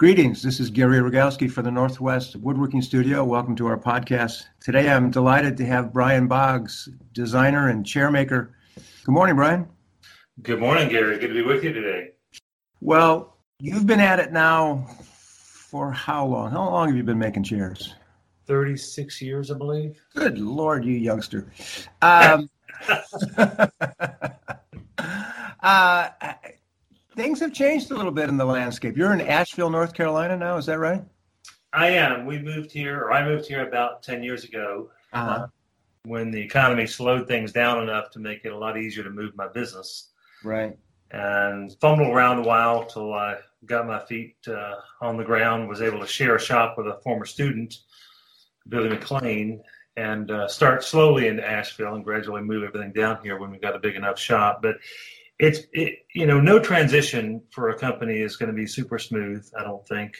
Greetings. This is Gary Rogowski for the Northwest Woodworking Studio. Welcome to our podcast. Today I'm delighted to have Brian Boggs, designer and chairmaker. Good morning, Brian. Good morning, Gary. Good to be with you today. Well, you've been at it now for how long? How long have you been making chairs? 36 years, I believe. Good Lord, you youngster. Um, uh, things have changed a little bit in the landscape. You're in Asheville, North Carolina now, is that right? I am. We moved here, or I moved here about 10 years ago uh-huh. uh, when the economy slowed things down enough to make it a lot easier to move my business. Right. And fumbled around a while till I got my feet uh, on the ground, was able to share a shop with a former student, Billy McLean, and uh, start slowly into Asheville and gradually move everything down here when we got a big enough shop. But it's it, you know no transition for a company is going to be super smooth i don't think.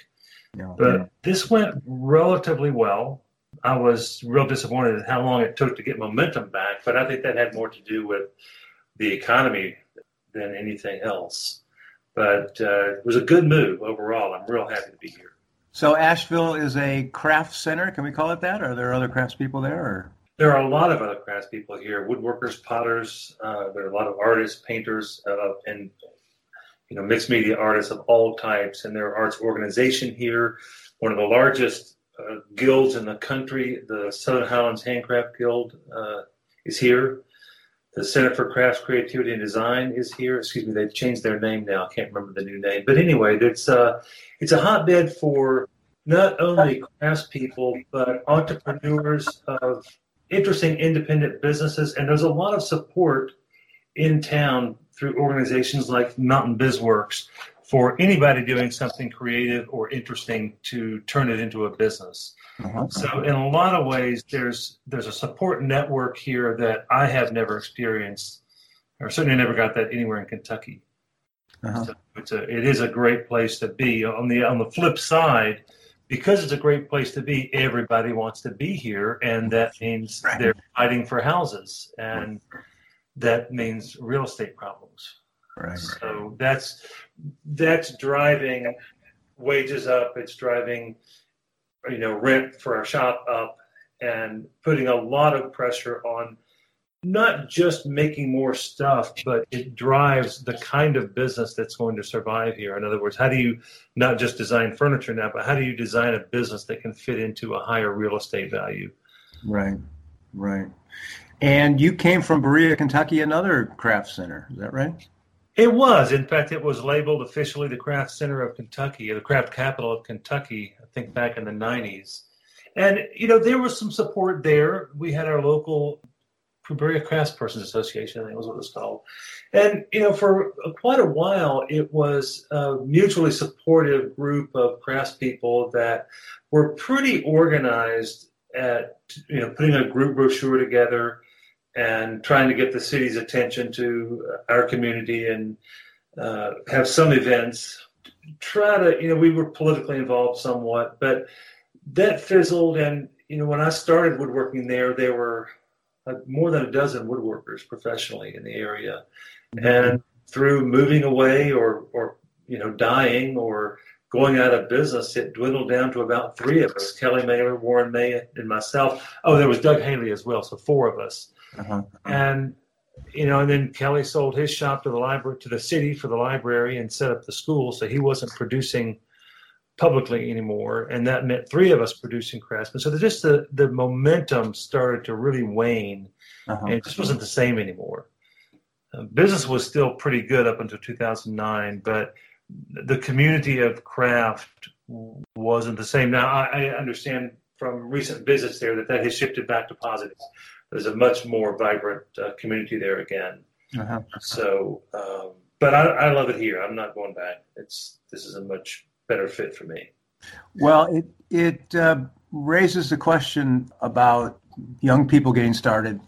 No, but this went relatively well. I was real disappointed at how long it took to get momentum back but i think that had more to do with the economy than anything else. But uh, it was a good move overall. I'm real happy to be here. So asheville is a craft center can we call it that? Are there other craftspeople there or? There are a lot of other craftspeople here: woodworkers, potters. Uh, there are a lot of artists, painters, uh, and you know mixed media artists of all types. And there are arts organization here, one of the largest uh, guilds in the country, the Southern Highlands Handcraft Guild, uh, is here. The Center for Crafts, Creativity, and Design is here. Excuse me, they've changed their name now. I can't remember the new name, but anyway, it's uh, it's a hotbed for not only craftspeople but entrepreneurs of interesting independent businesses, and there's a lot of support in town through organizations like Mountain BizWorks for anybody doing something creative or interesting to turn it into a business. Uh-huh. So in a lot of ways, there's there's a support network here that I have never experienced, or certainly never got that anywhere in Kentucky. Uh-huh. So it's a it is a great place to be. On the on the flip side, because it's a great place to be, everybody wants to be here, and that means right. they're fighting for houses, and that means real estate problems. Right. So that's that's driving wages up. It's driving, you know, rent for our shop up, and putting a lot of pressure on not just making more stuff, but it drives the kind of business that's going to survive here. In other words, how do you not just design furniture now, but how do you design a business that can fit into a higher real estate value? Right, right. And you came from Berea, Kentucky, another craft center. Is that right? It was. In fact, it was labeled officially the Craft Center of Kentucky, the craft capital of Kentucky, I think back in the 90s. And, you know, there was some support there. We had our local Berea Craftspersons Association, I think was what it was called. And, you know, for quite a while, it was a mutually supportive group of craftspeople that were pretty organized at, you know, putting a group brochure together and trying to get the city's attention to our community and uh, have some events. Try to, you know, we were politically involved somewhat, but that fizzled. And, you know, when I started woodworking there, there were more than a dozen woodworkers professionally in the area, mm-hmm. and through moving away or or you know dying or going out of business, it dwindled down to about three of us: Kelly Mehler, Warren May, and myself. Oh, there was Doug Haley as well, so four of us. Uh-huh. And you know, and then Kelly sold his shop to the library to the city for the library and set up the school, so he wasn't producing publicly anymore, and that meant three of us producing Craftsman. So the, just the the momentum started to really wane, uh-huh. and it just wasn't the same anymore. Uh, business was still pretty good up until 2009, but the community of craft wasn't the same. Now I, I understand from recent visits there that that has shifted back to positive. There's a much more vibrant uh, community there again. Uh-huh. So, um, but I, I love it here. I'm not going back. It's this is a much better fit for me. Well, it it uh, raises the question about young people getting started,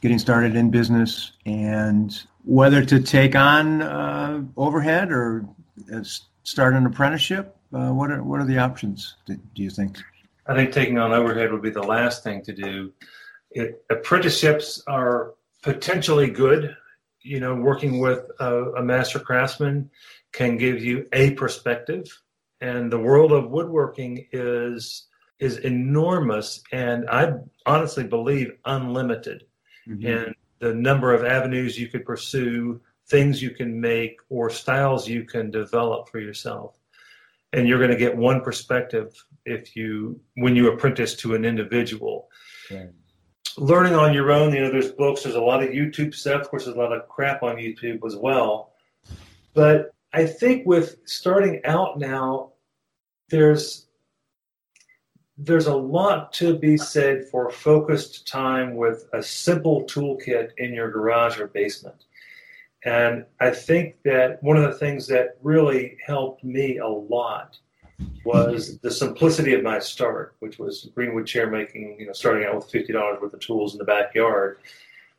getting started in business, and whether to take on uh, overhead or uh, start an apprenticeship. Uh, what are what are the options? Do, do, you think? I think taking on overhead would be the last thing to do. It, apprenticeships are potentially good. You know, working with a, a master craftsman can give you a perspective and the world of woodworking is is enormous and I honestly believe unlimited mm-hmm. in the number of avenues you could pursue, things you can make, or styles you can develop for yourself. And you're going to get one perspective if you when you apprentice to an individual. Right. Learning on your own, you know, there's books, there's a lot of YouTube stuff. Of course, there's a lot of crap on YouTube as well. But I think with starting out now, there's there's a lot to be said for focused time with a simple toolkit in your garage or basement. And I think that one of the things that really helped me a lot was the simplicity of my start, which was Greenwood chair making, you know, starting out with $50 worth of tools in the backyard.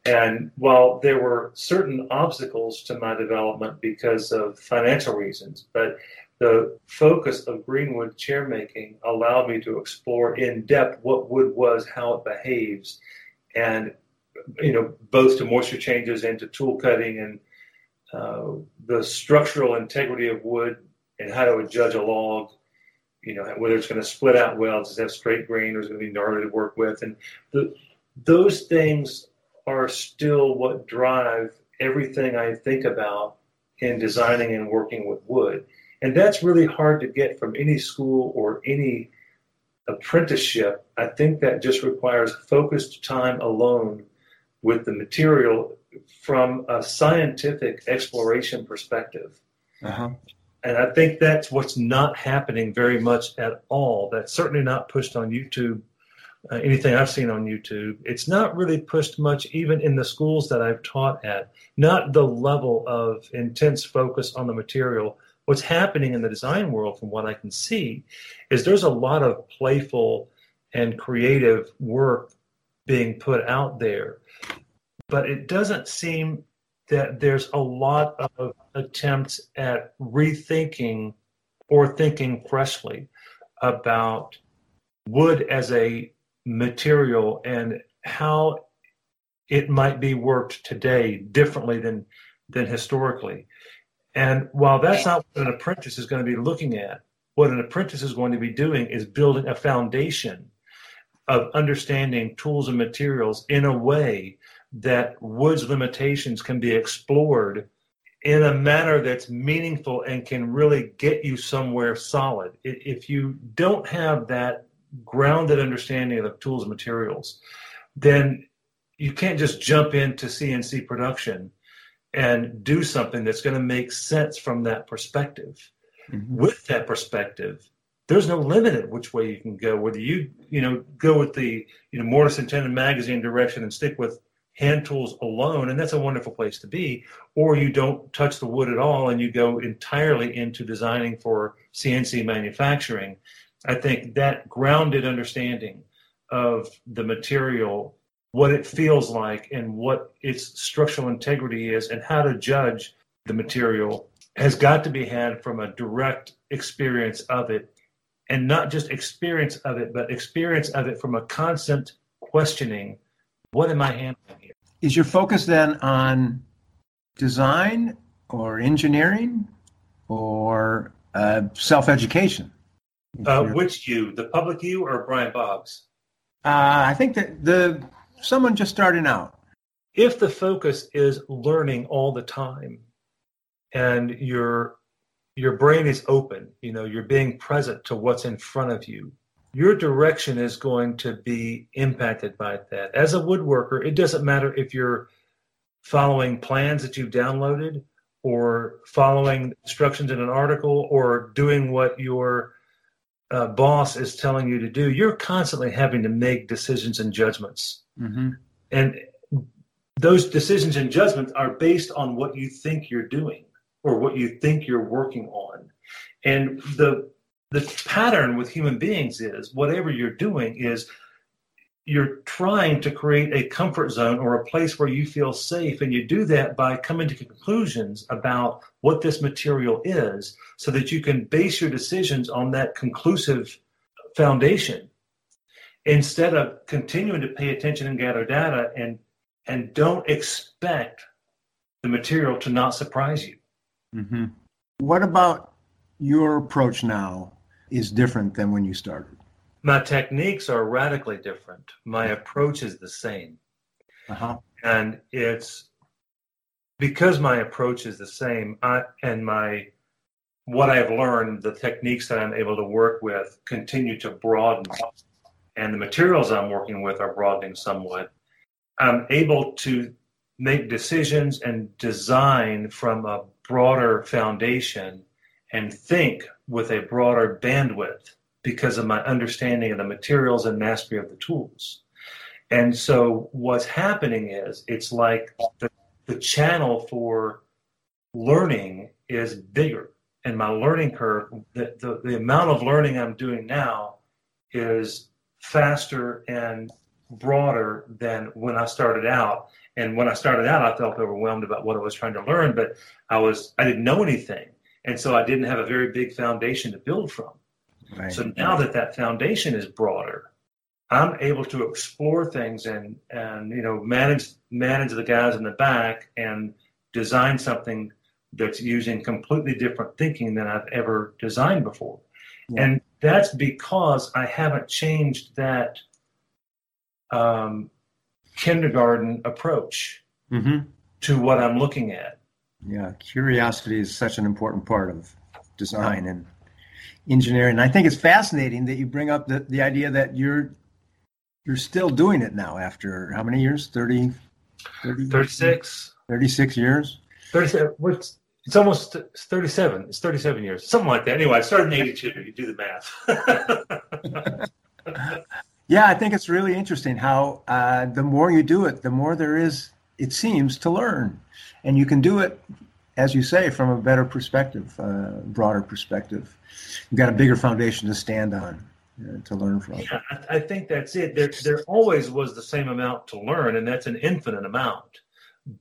And while there were certain obstacles to my development because of financial reasons, but the focus of Greenwood chair making allowed me to explore in depth what wood was, how it behaves, and you know both to moisture changes and to tool cutting and uh, the structural integrity of wood and how to judge a log. You know whether it's going to split out well, does it have straight grain, or is it going to be gnarly to work with, and the, those things are still what drive everything I think about in designing and working with wood. And that's really hard to get from any school or any apprenticeship. I think that just requires focused time alone with the material from a scientific exploration perspective. Uh-huh. And I think that's what's not happening very much at all. That's certainly not pushed on YouTube. Uh, anything I've seen on YouTube, it's not really pushed much, even in the schools that I've taught at. Not the level of intense focus on the material what's happening in the design world, from what I can see, is there's a lot of playful and creative work being put out there. But it doesn't seem that there's a lot of attempts at rethinking or thinking freshly about wood as a material and how it might be worked today differently than than historically. And while that's not what an apprentice is going to be looking at, what an apprentice is going to be doing is building a foundation of understanding tools and materials in a way that wood's limitations can be explored in a manner that's meaningful and can really get you somewhere solid. If you don't have that grounded understanding of the tools and materials, then you can't just jump into CNC production and do something that's going to make sense from that perspective. Mm-hmm. With that perspective, there's no limit at which way you can go. Whether you you know go with the you know Mortise and Tenon magazine direction and stick with hand tools alone, and that's a wonderful place to be, or you don't touch the wood at all and you go entirely into designing for CNC manufacturing. I think that grounded understanding of the material what it feels like and what its structural integrity is and how to judge the material has got to be had from a direct experience of it. And not just experience of it but experience of it from a constant questioning what am i handling here? Is your focus then on design or engineering or uh, self-education uh, which you the public you or brian boggs uh, i think that the someone just starting out? If the focus is learning all the time and your your brain is open, you know, you're being present to what's in front of you, your direction is going to be impacted by that. As a woodworker, it doesn't matter if you're following plans that you've downloaded or following instructions in an article or doing what your uh, boss is telling you to do, you're constantly having to make decisions and judgments. Mm-hmm. And those decisions and judgments are based on what you think you're doing or what you think you're working on. And the the pattern with human beings is whatever you're doing is you're trying to create a comfort zone or a place where you feel safe and you do that by coming to conclusions about what this material is so that you can base your decisions on that conclusive foundation instead of continuing to pay attention and gather data and and don't expect the material to not surprise you mm-hmm. what about your approach now is different than when you started? My techniques are radically different. My approach is the same. Uh-huh. And it's because my approach is the same I, and my what I've learned, the techniques that I'm able to work with continue to broaden and the materials I'm working with are broadening somewhat. I'm able to make decisions and design from a broader foundation and think with a broader bandwidth because of my understanding of the materials and mastery of the tools. And so what's happening is it's like the, the channel for learning is bigger. And my learning curve, the, the, the amount of learning I'm doing now is faster and broader than when I started out. And when I started out, I felt overwhelmed about what I was trying to learn, but I was I didn't know anything, and so I didn't have a very big foundation to build from. Right. So now that that foundation is broader, I'm able to explore things and and you know manage manage the guys in the back and design something that's using completely different thinking than I've ever designed before. Yeah. And that's because I haven't changed that um, kindergarten approach mm-hmm. to what I'm looking at. Yeah, curiosity is such an important part of design and engineering. And I think it's fascinating that you bring up the, the idea that you're you're still doing it now after how many years? 30, 30 36. 36 years? 37. What's it's almost 37. It's 37 years, something like that. Anyway, I started in 82. You do the math. yeah, I think it's really interesting how uh, the more you do it, the more there is, it seems, to learn. And you can do it, as you say, from a better perspective, uh, broader perspective. You've got a bigger foundation to stand on. Uh, to learn from. Yeah, I, I think that's it. There, there always was the same amount to learn, and that's an infinite amount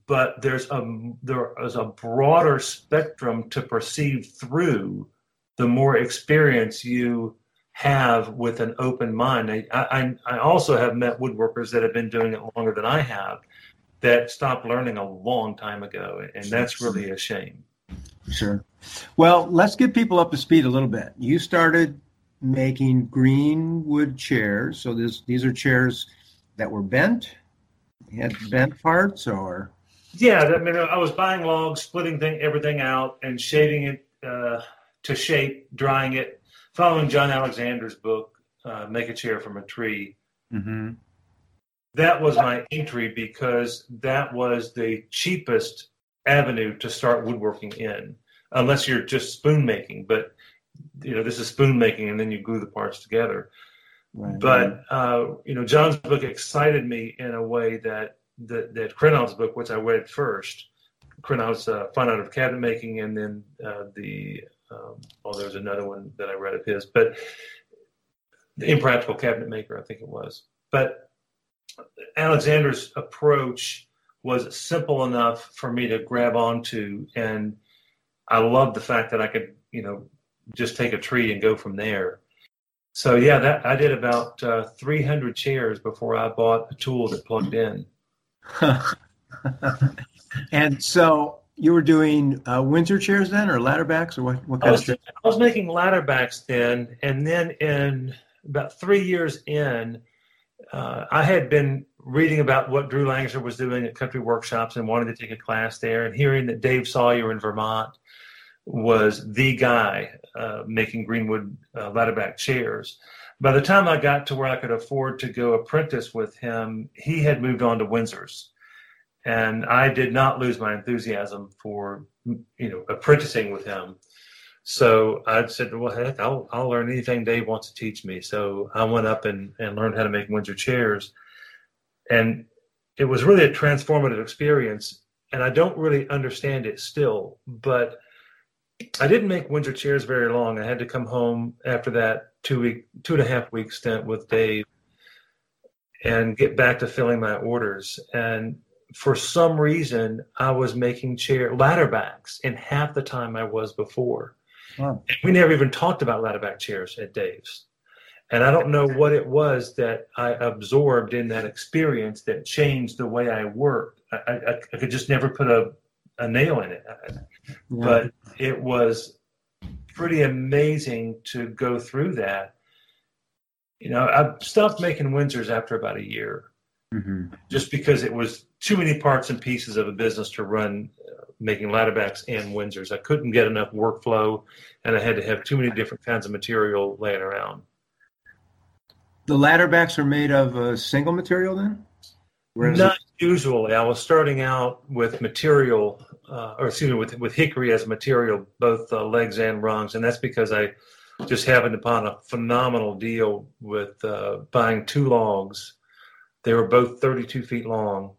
but there's a there is a broader spectrum to perceive through the more experience you have with an open mind. I, I, I also have met woodworkers that have been doing it longer than I have that stopped learning a long time ago, and that's really a shame. Sure. Well, let's get people up to speed a little bit. You started making green wood chairs. So this, these are chairs that were bent, had bent parts, or yeah, I mean, I was buying logs, splitting thing, everything out, and shaving it uh, to shape, drying it, following John Alexander's book, uh, "Make a Chair from a Tree." Mm-hmm. That was my entry because that was the cheapest avenue to start woodworking in, unless you're just spoon making. But you know, this is spoon making, and then you glue the parts together. Right. But uh, you know, John's book excited me in a way that that that book, which I read first, Krenov's uh, Fine Art of Cabinet Making, and then uh, the um, oh, there's another one that I read of his, but the Impractical Cabinet Maker, I think it was. But Alexander's approach was simple enough for me to grab onto, and I loved the fact that I could, you know, just take a tree and go from there. So yeah, that I did about uh, 300 chairs before I bought a tool that plugged in. and so you were doing uh, Windsor chairs then, or ladder backs, or what? What kind I was, of chairs? I was making ladder backs then, and then in about three years in, uh, I had been reading about what Drew Langsner was doing at country workshops and wanted to take a class there, and hearing that Dave Sawyer in Vermont was the guy uh, making Greenwood uh, ladderback chairs by the time I got to where I could afford to go apprentice with him, he had moved on to Windsor's. And I did not lose my enthusiasm for, you know, apprenticing with him. So I said, well, heck, I'll, I'll learn anything Dave wants to teach me. So I went up and, and learned how to make Windsor chairs. And it was really a transformative experience. And I don't really understand it still, but I didn't make Windsor chairs very long. I had to come home after that two week, two and a half week stint with Dave, and get back to filling my orders. And for some reason, I was making chair ladder backs in half the time I was before. Wow. We never even talked about ladder back chairs at Dave's. And I don't know what it was that I absorbed in that experience that changed the way I worked. I, I, I could just never put a, a nail in it. Yeah. But it was pretty amazing to go through that. You know, I stopped making Windsors after about a year, mm-hmm. just because it was too many parts and pieces of a business to run uh, making ladderbacks and Windsors. I couldn't get enough workflow, and I had to have too many different kinds of material laying around. The ladderbacks are made of a single material, then? Not it? usually. I was starting out with material, uh, or excuse me, with with hickory as material, both uh, legs and rungs, and that's because I just happened upon a phenomenal deal with uh, buying two logs. They were both 32 feet long.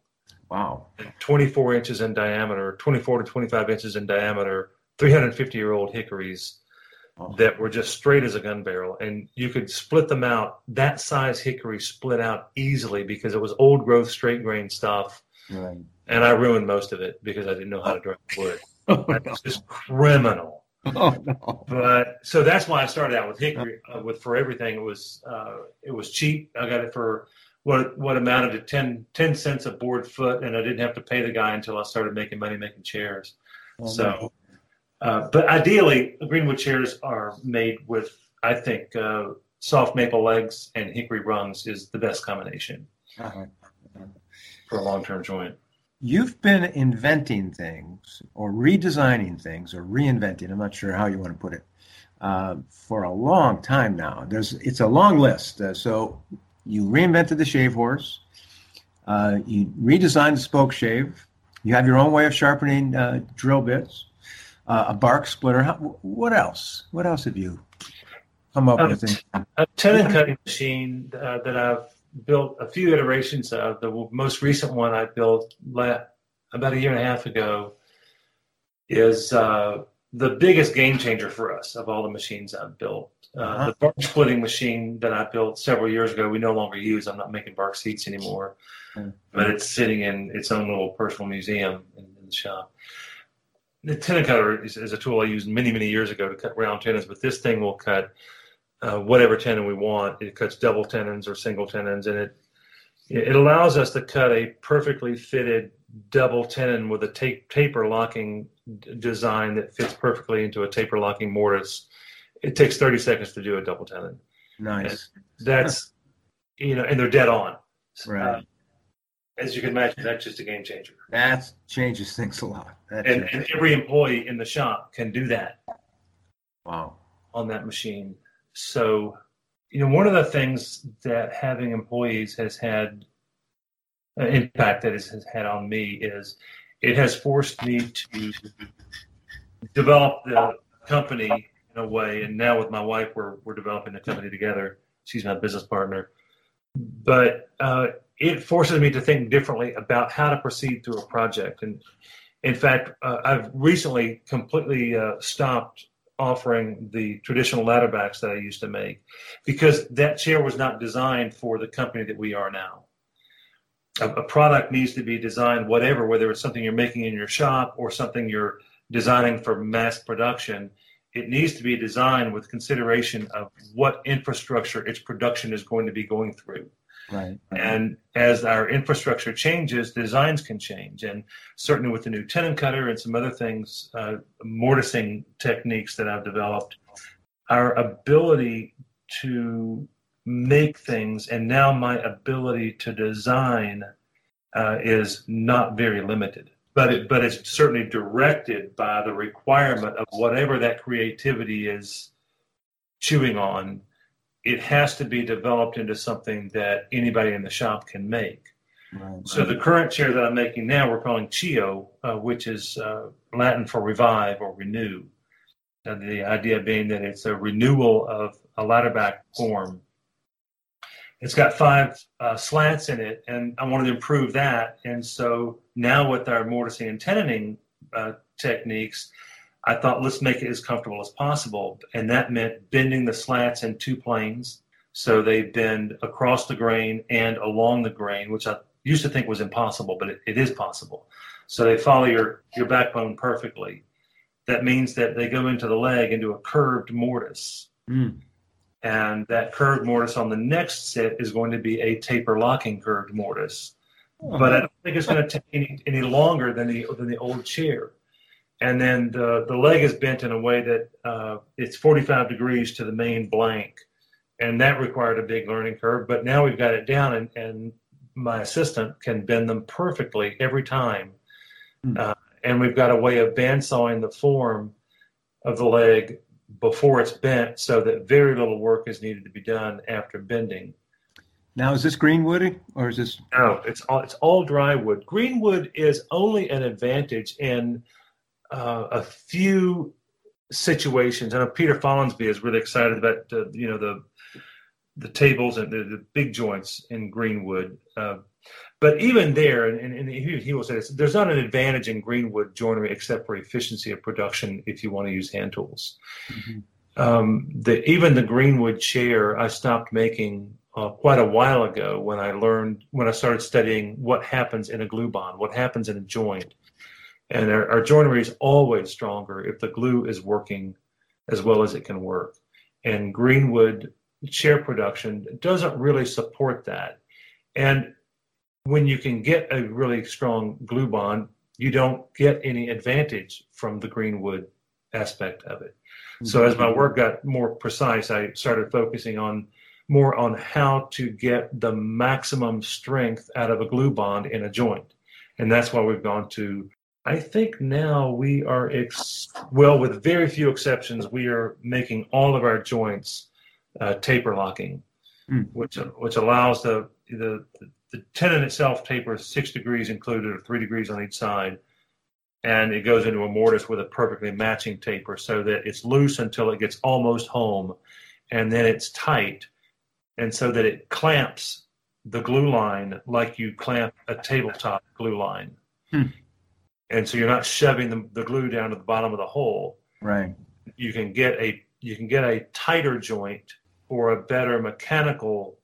Wow. 24 inches in diameter, 24 to 25 inches in diameter, 350 year old hickories oh. that were just straight as a gun barrel. And you could split them out. That size hickory split out easily because it was old growth, straight grain stuff. Right. And I ruined most of it because I didn't know how to drive wood. Oh, That's no. just criminal. Oh, no. But so that's why I started out with hickory. Uh, with for everything, it was uh, it was cheap. I got it for what what amounted to 10, 10 cents a board foot, and I didn't have to pay the guy until I started making money making chairs. Oh, so, uh, but ideally, Greenwood chairs are made with, I think, uh, soft maple legs and hickory rungs is the best combination uh-huh. for a long term joint. You've been inventing things or redesigning things or reinventing. I'm not sure how you want to put it. Uh, for a long time now. There's it's a long list. Uh, so you reinvented the shave horse. Uh, you redesigned the spoke shave. You have your own way of sharpening uh, drill bits. Uh, a bark splitter. How, what else? What else have you come up with? A tenon cutting machine uh, that I've built a few iterations of. The most recent one I built about a year and a half ago is uh, the biggest game changer for us of all the machines I've built. Uh, uh-huh. The bark splitting machine that I built several years ago, we no longer use. I'm not making bark seats anymore, mm-hmm. but it's sitting in its own little personal museum in, in the shop. The tenon cutter is, is, a tool I used many, many years ago to cut round tenons, but this thing will cut uh, whatever tenon we want. It cuts double tenons or single tenons, and it it allows us to cut a perfectly fitted double tenon with a tape, taper locking design that fits perfectly into a taper locking mortise. It takes 30 seconds to do a double tenon. Nice. And that's, you know, and they're dead on. Right. Uh, as you can imagine, that's just a game changer. That changes things a lot. And, and, every employee in the shop can do that. Wow. On that machine. So, you know, one of the things that having employees has had impact that it has had on me is it has forced me to develop the company in a way. And now with my wife, we're we're developing the company together. She's my business partner, but uh, it forces me to think differently about how to proceed through a project. And in fact, uh, I've recently completely uh, stopped offering the traditional ladder backs that I used to make because that chair was not designed for the company that we are now a, a product needs to be designed, whatever, whether it's something you're making in your shop or something you're designing for mass production, it needs to be designed with consideration of what infrastructure its production is going to be going through. Right. And as our infrastructure changes, designs can change. And certainly with the new tenon cutter and some other things, uh, mortising techniques that I've developed, our ability to make things, and now my ability to design uh, is not very limited. But it, but it's certainly directed by the requirement of whatever that creativity is chewing on. It has to be developed into something that anybody in the shop can make. Right, so the current chair that I'm making now, we're calling Chio, uh, which is uh, Latin for revive or renew. Uh, the idea being that it's a renewal of a ladderback form it's got five uh, slants in it, and I wanted to improve that. And so now with our mortising and tenoning uh, techniques, I thought let's make it as comfortable as possible, and that meant bending the slats in two planes, so they bend across the grain and along the grain, which I used to think was impossible, but it, it is possible. So they follow your your backbone perfectly. That means that they go into the leg into a curved mortise. Mm. And that curved mortise on the next set is going to be a taper locking curved mortise. Oh. But I don't think it's going to take any, any longer than the, than the old chair. and then the, the leg is bent in a way that uh, it's 45 degrees to the main blank and that required a big learning curve but now we've got it down and, and my assistant can bend them perfectly every time mm. uh, and we've got a way of bandsawing the form of the leg before it's bent so that very little work is needed to be done after bending now, is this greenwood or is this? No, it's all it's all dry wood. Greenwood is only an advantage in uh, a few situations. I know Peter Follansbee is really excited about uh, you know the the tables and the, the big joints in greenwood. Uh, but even there, and, and he, he, will say this, there's not an advantage in greenwood joinery except for efficiency of production if you want to use hand tools. Mm-hmm. Um, the, even the greenwood chair, I stopped making uh, quite a while ago when I learned when I started studying what happens in a glue bond, what happens in a joint, and our, our joinery is always stronger if the glue is working as well as it can work. And Greenwood chair production doesn't really support that. And when you can get a really strong glue bond, you don't get any advantage from the Greenwood aspect of it. Mm-hmm. So as my work got more precise, I started focusing on more on how to get the maximum strength out of a glue bond in a joint. And that's why we've gone to, I think now we are, ex- well, with very few exceptions, we are making all of our joints uh, taper locking, mm. which, which allows the, the, the tenon itself tapers six degrees included or three degrees on each side. And it goes into a mortise with a perfectly matching taper so that it's loose until it gets almost home and then it's tight and so that it clamps the glue line like you clamp a tabletop glue line. Hmm. And so you're not shoving the, the glue down to the bottom of the hole. Right. You can get a you can get a tighter joint or a better mechanical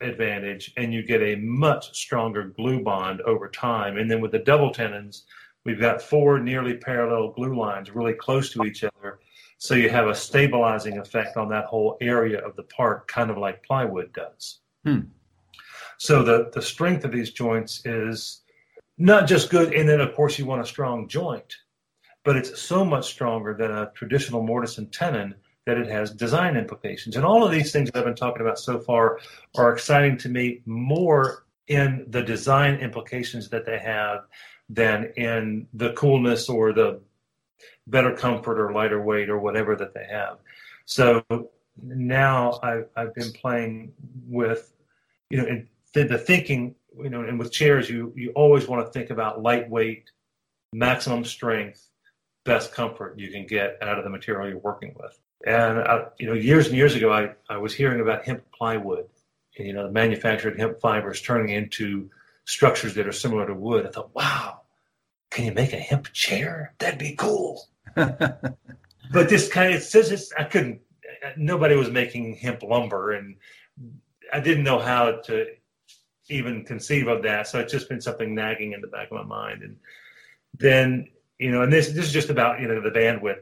advantage and you get a much stronger glue bond over time. And then with the double tenons, we've got four nearly parallel glue lines really close to each other so you have a stabilizing effect on that whole area of the part, kind of like plywood does. Hmm. So the, the strength of these joints is not just good, and then of course you want a strong joint, but it's so much stronger than a traditional mortise and tenon that it has design implications. And all of these things that I've been talking about so far are exciting to me more in the design implications that they have than in the coolness or the better comfort or lighter weight or whatever that they have. So now I've, I've been playing with, you know, the, the thinking, you know, and with chairs, you, you always want to think about lightweight, maximum strength, best comfort you can get out of the material you're working with. And, I, you know, years and years ago, I, I was hearing about hemp plywood, and, you know, the manufactured hemp fibers turning into structures that are similar to wood. I thought, wow, can you make a hemp chair? That'd be cool. but this kind of it says it's, I couldn't. Nobody was making hemp lumber, and I didn't know how to even conceive of that. So it's just been something nagging in the back of my mind. And then you know, and this this is just about you know the bandwidth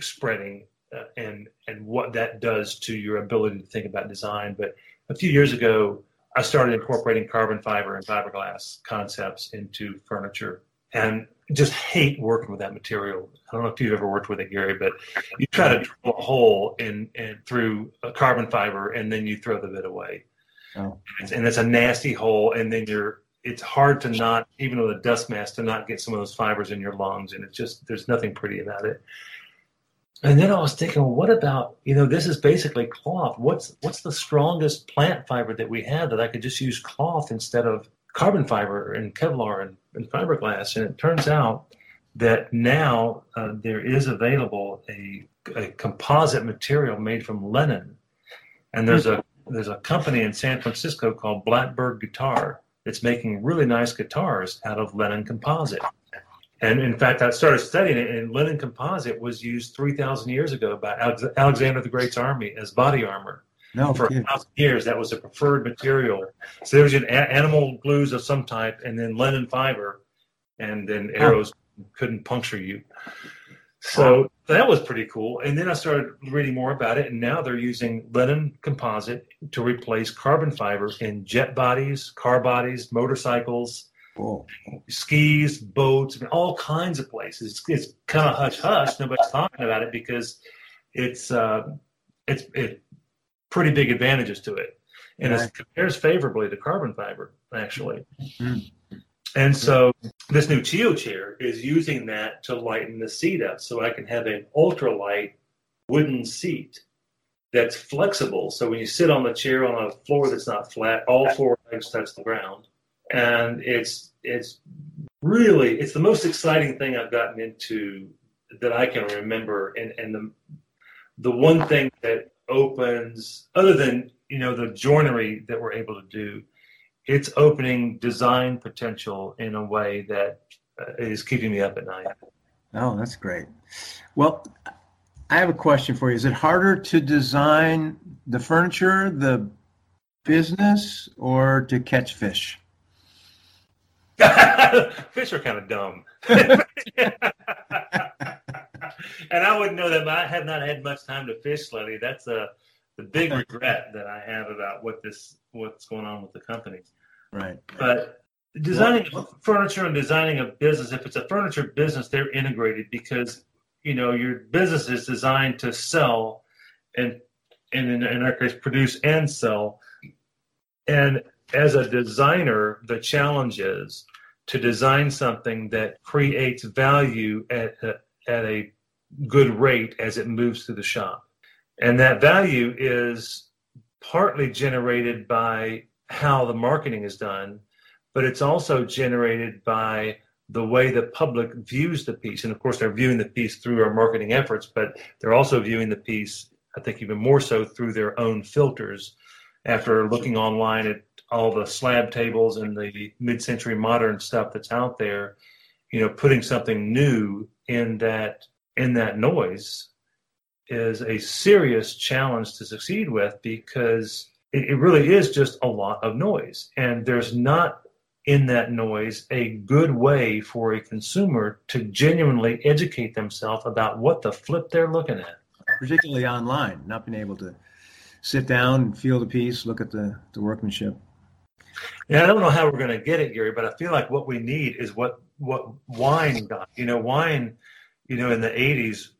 spreading Uh, and and what that does to your ability to think about design. But a few years ago, I started incorporating carbon fiber and fiberglass concepts into furniture and just hate working with that material. I don't know if you've ever worked with it, Gary, but you try to drill a hole in, in through a carbon fiber and then you throw the bit away. Oh. And it's a nasty hole, and then you're it's hard to not, even with a dust mask, to not get some of those fibers in your lungs, and it's just there's nothing pretty about it. And then I was thinking, well, what about you know this is basically cloth. What's what's the strongest plant fiber that we have that I could just use cloth instead of carbon fiber and Kevlar and, and fiberglass. And it turns out that now uh, there is available a, a, composite material made from linen. And there's a there's a company in San Francisco called Blackbird Guitar that's making really nice guitars out of linen composite. And in fact, I started studying it, and linen composite was used 3,000 years ago by Alexander the Great's army as body armor. No, for a thousand years, that was a preferred material. So there was an animal glues of some type, and then linen fiber, and then arrows oh. couldn't puncture you. So wow. that was pretty cool. And then I started reading more about it, and now they're using linen composite to replace carbon fiber in jet bodies, car bodies, motorcycles. Cool. skis, boats, I mean, all kinds of places. It's, it's kind of hush hush. Nobody's talking about it because it's uh, it's it pretty big advantages to it, and Right. it compares favorably to carbon fiber actually. Mm. And so this new Chio chair is using that to lighten the seat up, so I can have an ultralight wooden seat that's flexible. So when you sit on the chair on a floor that's not flat, all four legs touch the ground, and it's it's really it's the most exciting thing I've gotten into that I can remember, and and the the one thing that opens other than you know the joinery that we're able to do it's opening design potential in a way that uh, is keeping me up at night Oh, that's great. Well, I have a question for you. Is it harder to design the furniture, the business, or to catch fish? fish are kind of dumb. And i wouldn't know that but i have not had much time to fish lately that's a the big regret that i have about what this what's going on with the company. Right. but designing furniture and designing a business if it's a furniture business they're integrated because you know your business is designed to sell and and in, in our case produce and sell. And as a designer the challenge is to design something that creates value at a, at a good rate as it moves through the shop and that value is partly generated by how the marketing is done, but it's also generated by the way the public views the piece. And of course, they're viewing the piece through our marketing efforts, but they're also viewing the piece, I think, even more so through their own filters after looking online at all the slab tables and the mid century modern stuff that's out there, you know, putting something new in that in that noise is a serious challenge to succeed with because it, it really is just a lot of noise. And there's not in that noise a good way for a consumer to genuinely educate themselves about what the flip they're looking at. Particularly online, not being able to sit down and feel the piece, look at the, the workmanship. Yeah, I don't know how we're going to get it, Gary, but I feel like what we need is what what wine got. You know, wine. You know, in the '80s,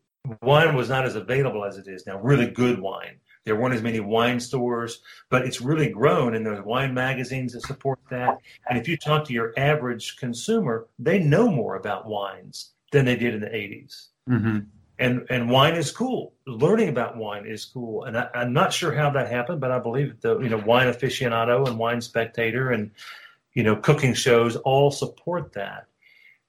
wine was not as available as it is now. Really good wine. There weren't as many wine stores, but it's really grown, and there's wine magazines that support that. And if you talk to your average consumer, they know more about wines than they did in the '80s. Mm-hmm. And and wine is cool. Learning about wine is cool. And I, I'm not sure how that happened, but I believe the you know wine aficionado and wine spectator and you know cooking shows all support that.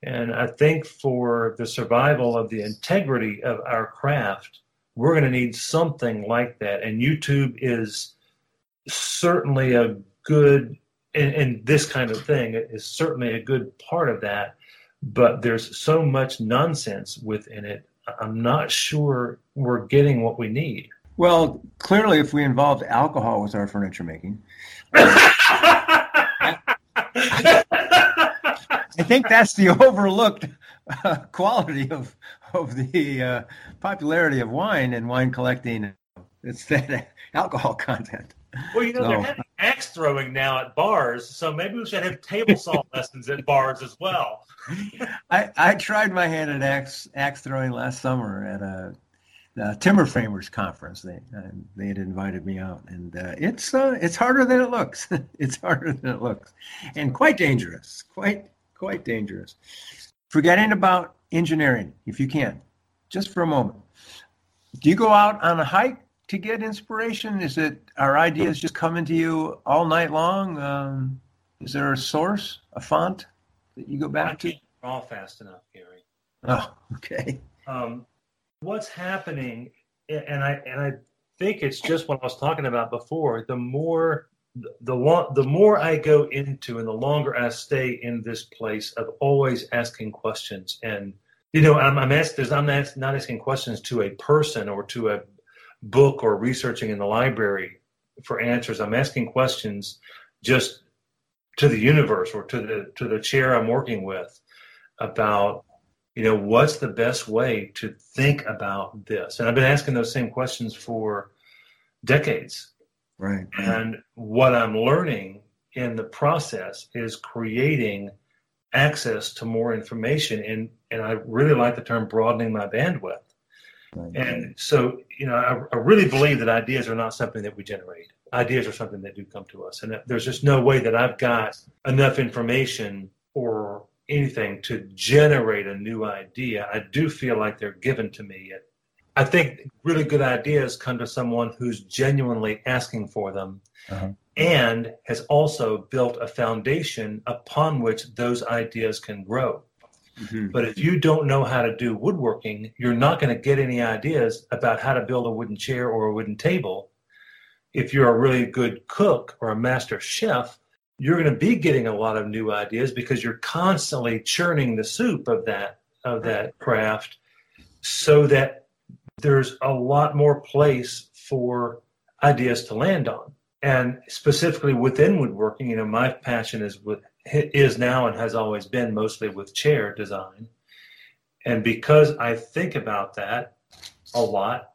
And I think for the survival of the integrity of our craft, we're going to need something like that. And YouTube is certainly a good, and, and this kind of thing is certainly a good part of that. But there's so much nonsense within it. I'm not sure we're getting what we need. Well, clearly, if we involved alcohol with our furniture making, I think that's the overlooked uh, quality of of the uh, popularity of wine and wine collecting. It's that alcohol content. Well, you know, they're having axe throwing now at bars, so maybe we should have table saw lessons at bars as well. I, I tried my hand at axe axe throwing last summer at a, a timber framers conference. They uh, they had invited me out, and uh, it's uh, it's harder than it looks. it's harder than it looks, and quite dangerous. Quite quite dangerous. Forgetting about engineering, if you can, just for a moment. Do you go out on a hike to get inspiration? Is it our ideas just coming to you all night long? Um, is there a source, a font that you go back to? can't draw fast enough, Gary. Oh, okay. Um, what's happening, and I and I think it's just what I was talking about before. The more the long, the more I go into, and the longer I stay in this place of always asking questions, and you know, I'm, I'm asking, I'm not asking questions to a person or to a book or researching in the library for answers. I'm asking questions just to the universe or to the to the chair I'm working with about you know what's the best way to think about this and i've been asking those same questions for decades Right. and what i'm learning in the process is creating access to more information and and I really like the term broadening my bandwidth. And so, you know, I, I, really believe that ideas are not something that we generate. Ideas are something that do come to us. And there's just no way that I've got enough information or anything to generate a new idea. I do feel like they're given to me. I think really good ideas come to someone who's genuinely asking for them uh-huh. and has also built a foundation upon which those ideas can grow. Mm-hmm. But if you don't know how to do woodworking, you're not going to get any ideas about how to build a wooden chair or a wooden table. If you're a really good cook or a master chef, you're going to be getting a lot of new ideas because you're constantly churning the soup of that of that craft so that there's a lot more place for ideas to land on. And specifically within woodworking, you know, my passion is with is now and has always been mostly with chair design. And because I think about that a lot,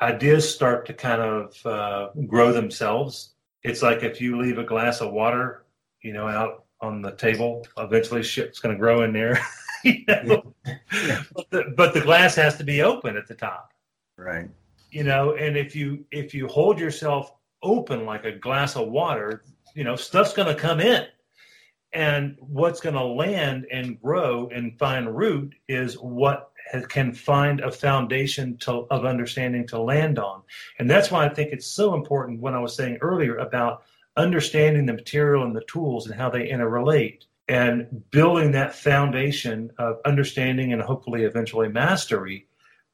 ideas start to kind of uh, grow themselves. It's like if you leave a glass of water, you know, out on the table, eventually shit's going to grow in there. you know? yeah. but, the, but the glass has to be open at the top. Right. You know, and if you if you hold yourself open like a glass of water, you know, stuff's going to come in and what's going to land and grow and find root is what can find a foundation to, of understanding to land on. And that's why I think it's so important when I was saying earlier about understanding the material and the tools and how they interrelate and building that foundation of understanding and hopefully eventually mastery.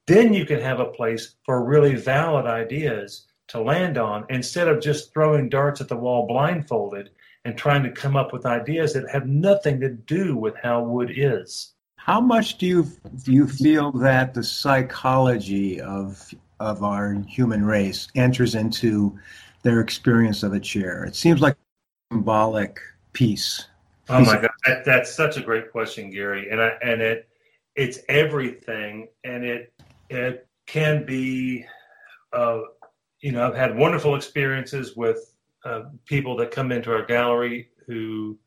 Then you can have a place for really valid ideas to land on instead of just throwing darts at the wall blindfolded and trying to come up with ideas that have nothing to do with how wood is. How much do you do you feel that the psychology of of our human race enters into their experience of a chair? It seems like a symbolic piece. Oh my god, that, that's such a great question, Gary, and I, and it it's everything, and it it can be, uh, you know, I've had wonderful experiences with uh, people that come into our gallery who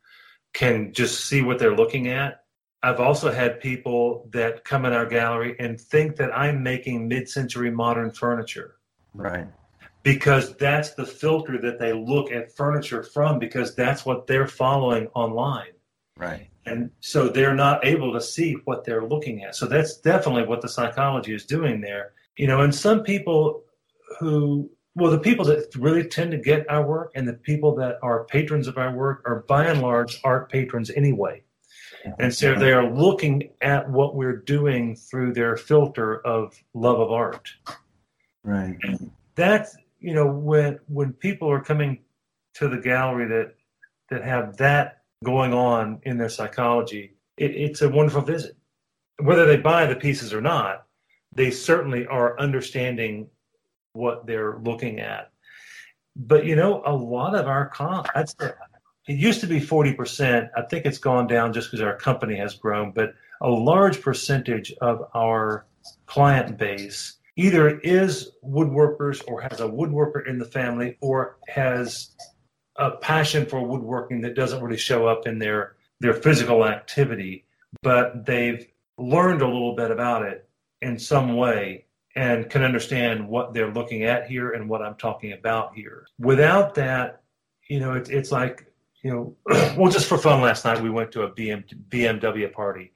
can just see what they're looking at. I've also had people that come in our gallery and think that I'm making mid century modern furniture. Right. Because that's the filter that they look at furniture from, because that's what they're following online. Right. And so they're not able to see what they're looking at. So that's definitely what the psychology is doing there. You know, and some people who well, the people that really tend to get our work and the people that are patrons of our work are by and large art patrons anyway. And so they are looking at what we're doing through their filter of love of art. Right. And that's, you know, when when people are coming to the gallery that that have that going on in their psychology, it, it's a wonderful visit. Whether they buy the pieces or not, they certainly are understanding what they're looking at. But you know, a lot of our comp, say it used to be 40%. I think it's gone down just because our company has grown, but a large percentage of our client base either is woodworkers or has a woodworker in the family or has a passion for woodworking that doesn't really show up in their their physical activity, but they've learned a little bit about it in some way and can understand what they're looking at here and what I'm talking about here. Without that, you know, it, it's like, you know, well, just for fun, last night we went to a BM, BMW party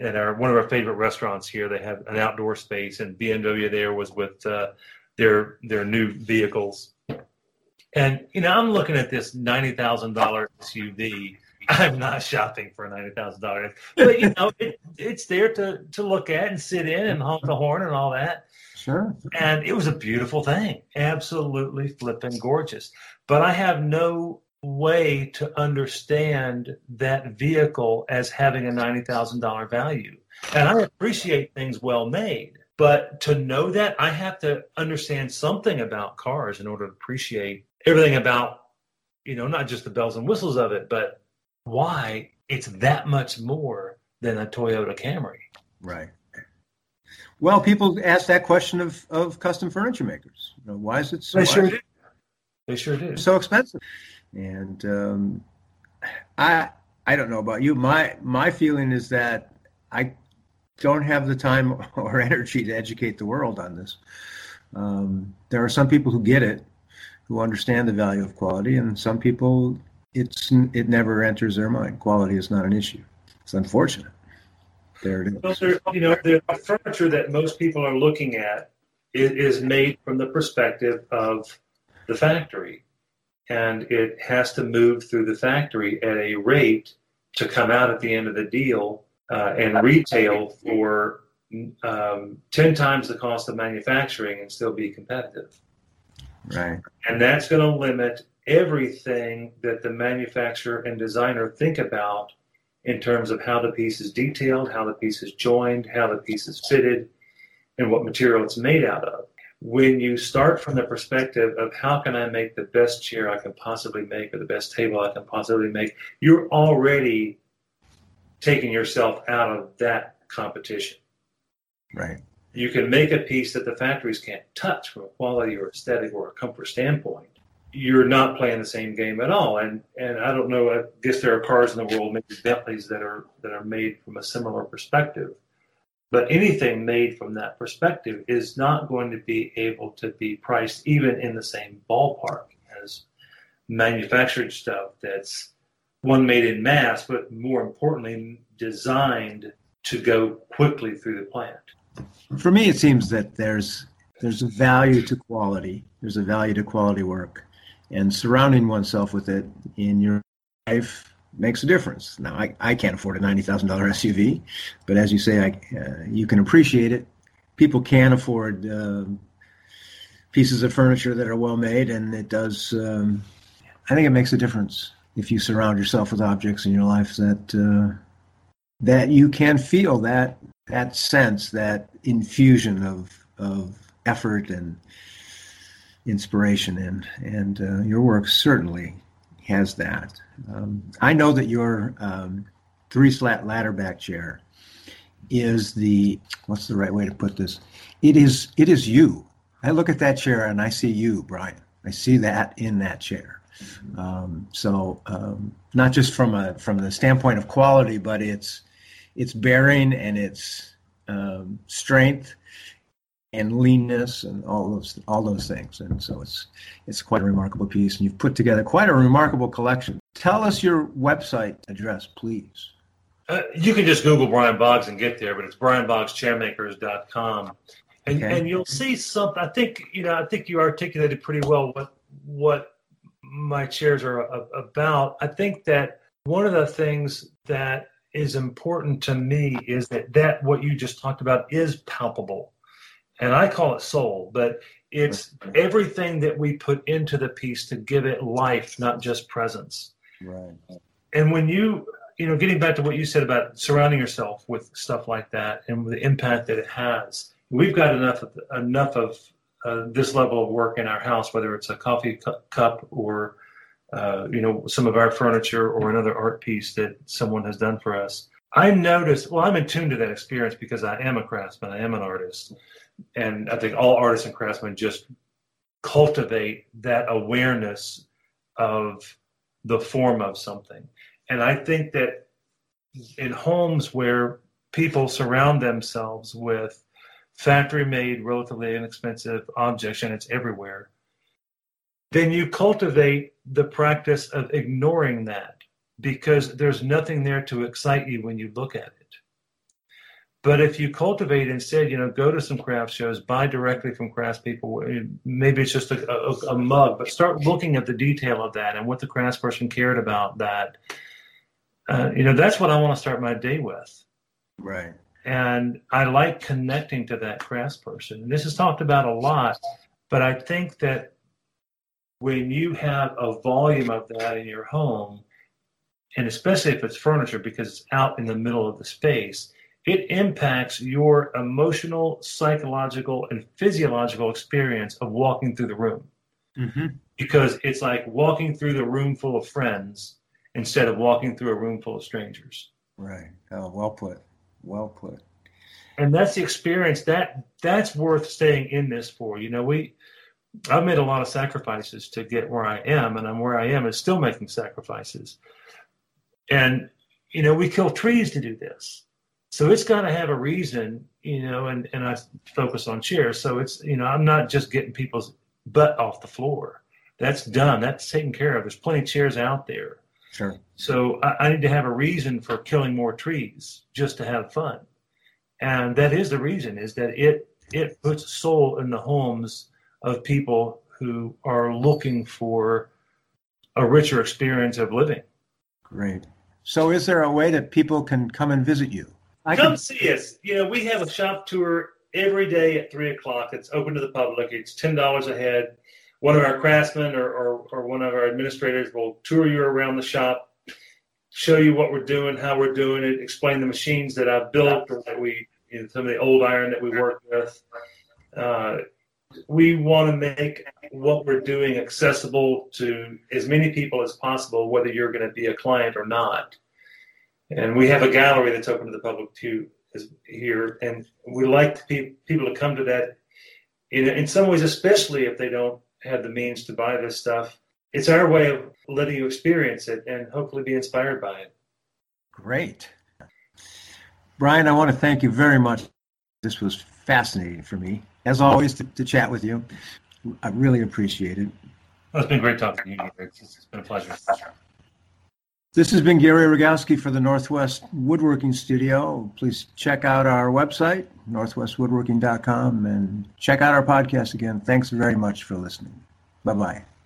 at our one of our favorite restaurants here. They have an outdoor space, and BMW there was with uh, their their new vehicles. And you know, I'm looking at this ninety thousand dollar SUV. I'm not shopping for a ninety thousand dollars, but you know, it, it's there to to look at and sit in and honk the horn and all that. Sure. And it was a beautiful thing, absolutely flipping gorgeous. But I have no way to understand that vehicle as having a $90,000 value. And I appreciate things well made. But to know that, I have to understand something about cars in order to appreciate everything about, you know, not just the bells and whistles of it, but why it's that much more than a Toyota Camry. Right. Well, people ask that question of, of custom furniture makers. You know, why is it so? They sure do. They sure do. So expensive, and um, I I don't know about you. My my feeling is that I don't have the time or energy to educate the world on this. Um, there are some people who get it, who understand the value of quality, and some people it's it never enters their mind. Quality is not an issue. It's unfortunate. There it is. Well, there, you know, the furniture that most people are looking at is, is made from the perspective of the factory, and it has to move through the factory at a rate to come out at the end of the deal uh, and retail for um, 10 times the cost of manufacturing and still be competitive. Right. And that's going to limit everything that the manufacturer and designer think about in terms of how the piece is detailed, how the piece is joined, how the piece is fitted, and what material it's made out of. When you start from the perspective of how can I make the best chair I can possibly make or the best table I can possibly make, you're already taking yourself out of that competition. Right. You can make a piece that the factories can't touch from a quality or aesthetic or a comfort standpoint. You're not playing the same game at all. And and I don't know. I guess there are cars in the world, maybe Bentleys, that are that are made from a similar perspective. But anything made from that perspective is not going to be able to be priced even in the same ballpark as manufactured stuff that's one made in mass, but more importantly, designed to go quickly through the plant. For me, it seems that there's there's a value to quality. There's a value to quality work, and surrounding oneself with it in your life makes a difference. Now, I, I can't afford a ninety thousand dollar SUV, but as you say, I, uh, you can appreciate it. People can afford uh, pieces of furniture that are well made, and it does. Um, I think it makes a difference if you surround yourself with objects in your life that uh, that you can feel that that sense, that infusion of of effort and inspiration, and and uh, your work certainly has that. Um, I know that your um, three slat ladder back chair is the what's the right way to put this? It is it is you. I look at that chair and I see you, Brian. I see that in that chair. Um, so um, not just from a from the standpoint of quality, but its its bearing and its um, strength and leanness and all those all those things. And so it's it's quite a remarkable piece, and you've put together quite a remarkable collection. Tell us your website address, please. Uh, you can just Google Brian Boggs and get there, but it's brianboggschairmakers.com. And, okay. and you'll see something. I think you know. I think you articulated pretty well what what my chairs are about. I think that one of the things that is important to me is that that what you just talked about is palpable, and I call it soul, but it's everything that we put into the piece to give it life, not just presence. Right. And when you you know, getting back to what you said about surrounding yourself with stuff like that and the impact that it has, we've got enough of, enough of uh, this level of work in our house, whether it's a coffee cu- cup or uh, you know some of our furniture or another art piece that someone has done for us. I noticed. Well, I'm in tune to that experience because I am a craftsman. I am an artist, and I think all artists and craftsmen just cultivate that awareness of the form of something. And I think that in homes where people surround themselves with factory made, relatively inexpensive objects, and it's everywhere, then you cultivate the practice of ignoring that because there's nothing there to excite you when you look at it. But if you cultivate instead, you know, go to some craft shows, buy directly from craftspeople. Maybe it's just a, a, a mug, but start looking at the detail of that and what the craftsperson cared about. That, uh, you know, that's what I want to start my day with. Right. And I like connecting to that craftsperson. And this is talked about a lot, but I think that when you have a volume of that in your home, and especially if it's furniture because it's out in the middle of the space, it impacts your emotional, psychological, and physiological experience of walking through the room. Mm-hmm. Because it's like walking through the room full of friends instead of walking through a room full of strangers. Right. Oh, well put. Well put. And that's the experience that that's worth staying in this for. You know, we I've made a lot of sacrifices to get where I am, and I'm where I am and still making sacrifices. And you know, we kill trees to do this. So it's got to have a reason, you know, and, and I focus on chairs. So it's, you know, I'm not just getting people's butt off the floor. That's done. That's taken care of. There's plenty of chairs out there. Sure. So I, I need to have a reason for killing more trees just to have fun. And that is the reason is that it, it puts soul in the homes of people who are looking for a richer experience of living. Great. So, is there a way that people can come and visit you? I come can... see us. You know, we have a shop tour every day at three o'clock. It's open to the public. It's ten dollars a head. One of our craftsmen or, or, or one of our administrators will tour you around the shop, show you what we're doing, how we're doing it, explain the machines that I've built or that we, you know, some of the old iron that we work with. Uh, we want to make what we're doing accessible to as many people as possible, whether you're going to be a client or not. And we have a gallery that's open to the public too is here, and we like pe- people to come to that. In, in some ways, especially if they don't have the means to buy this stuff, it's our way of letting you experience it and hopefully be inspired by it. Great. Brian, I want to thank you very much. This was fascinating for me as always, to, to chat with you. I really appreciate it. Well, it's been great talking to you. It's, it's been a pleasure. This has been Gary Rogowski for the Northwest Woodworking Studio. Please check out our website, northwestwoodworking.com, and check out our podcast again. Thanks very much for listening. Bye bye.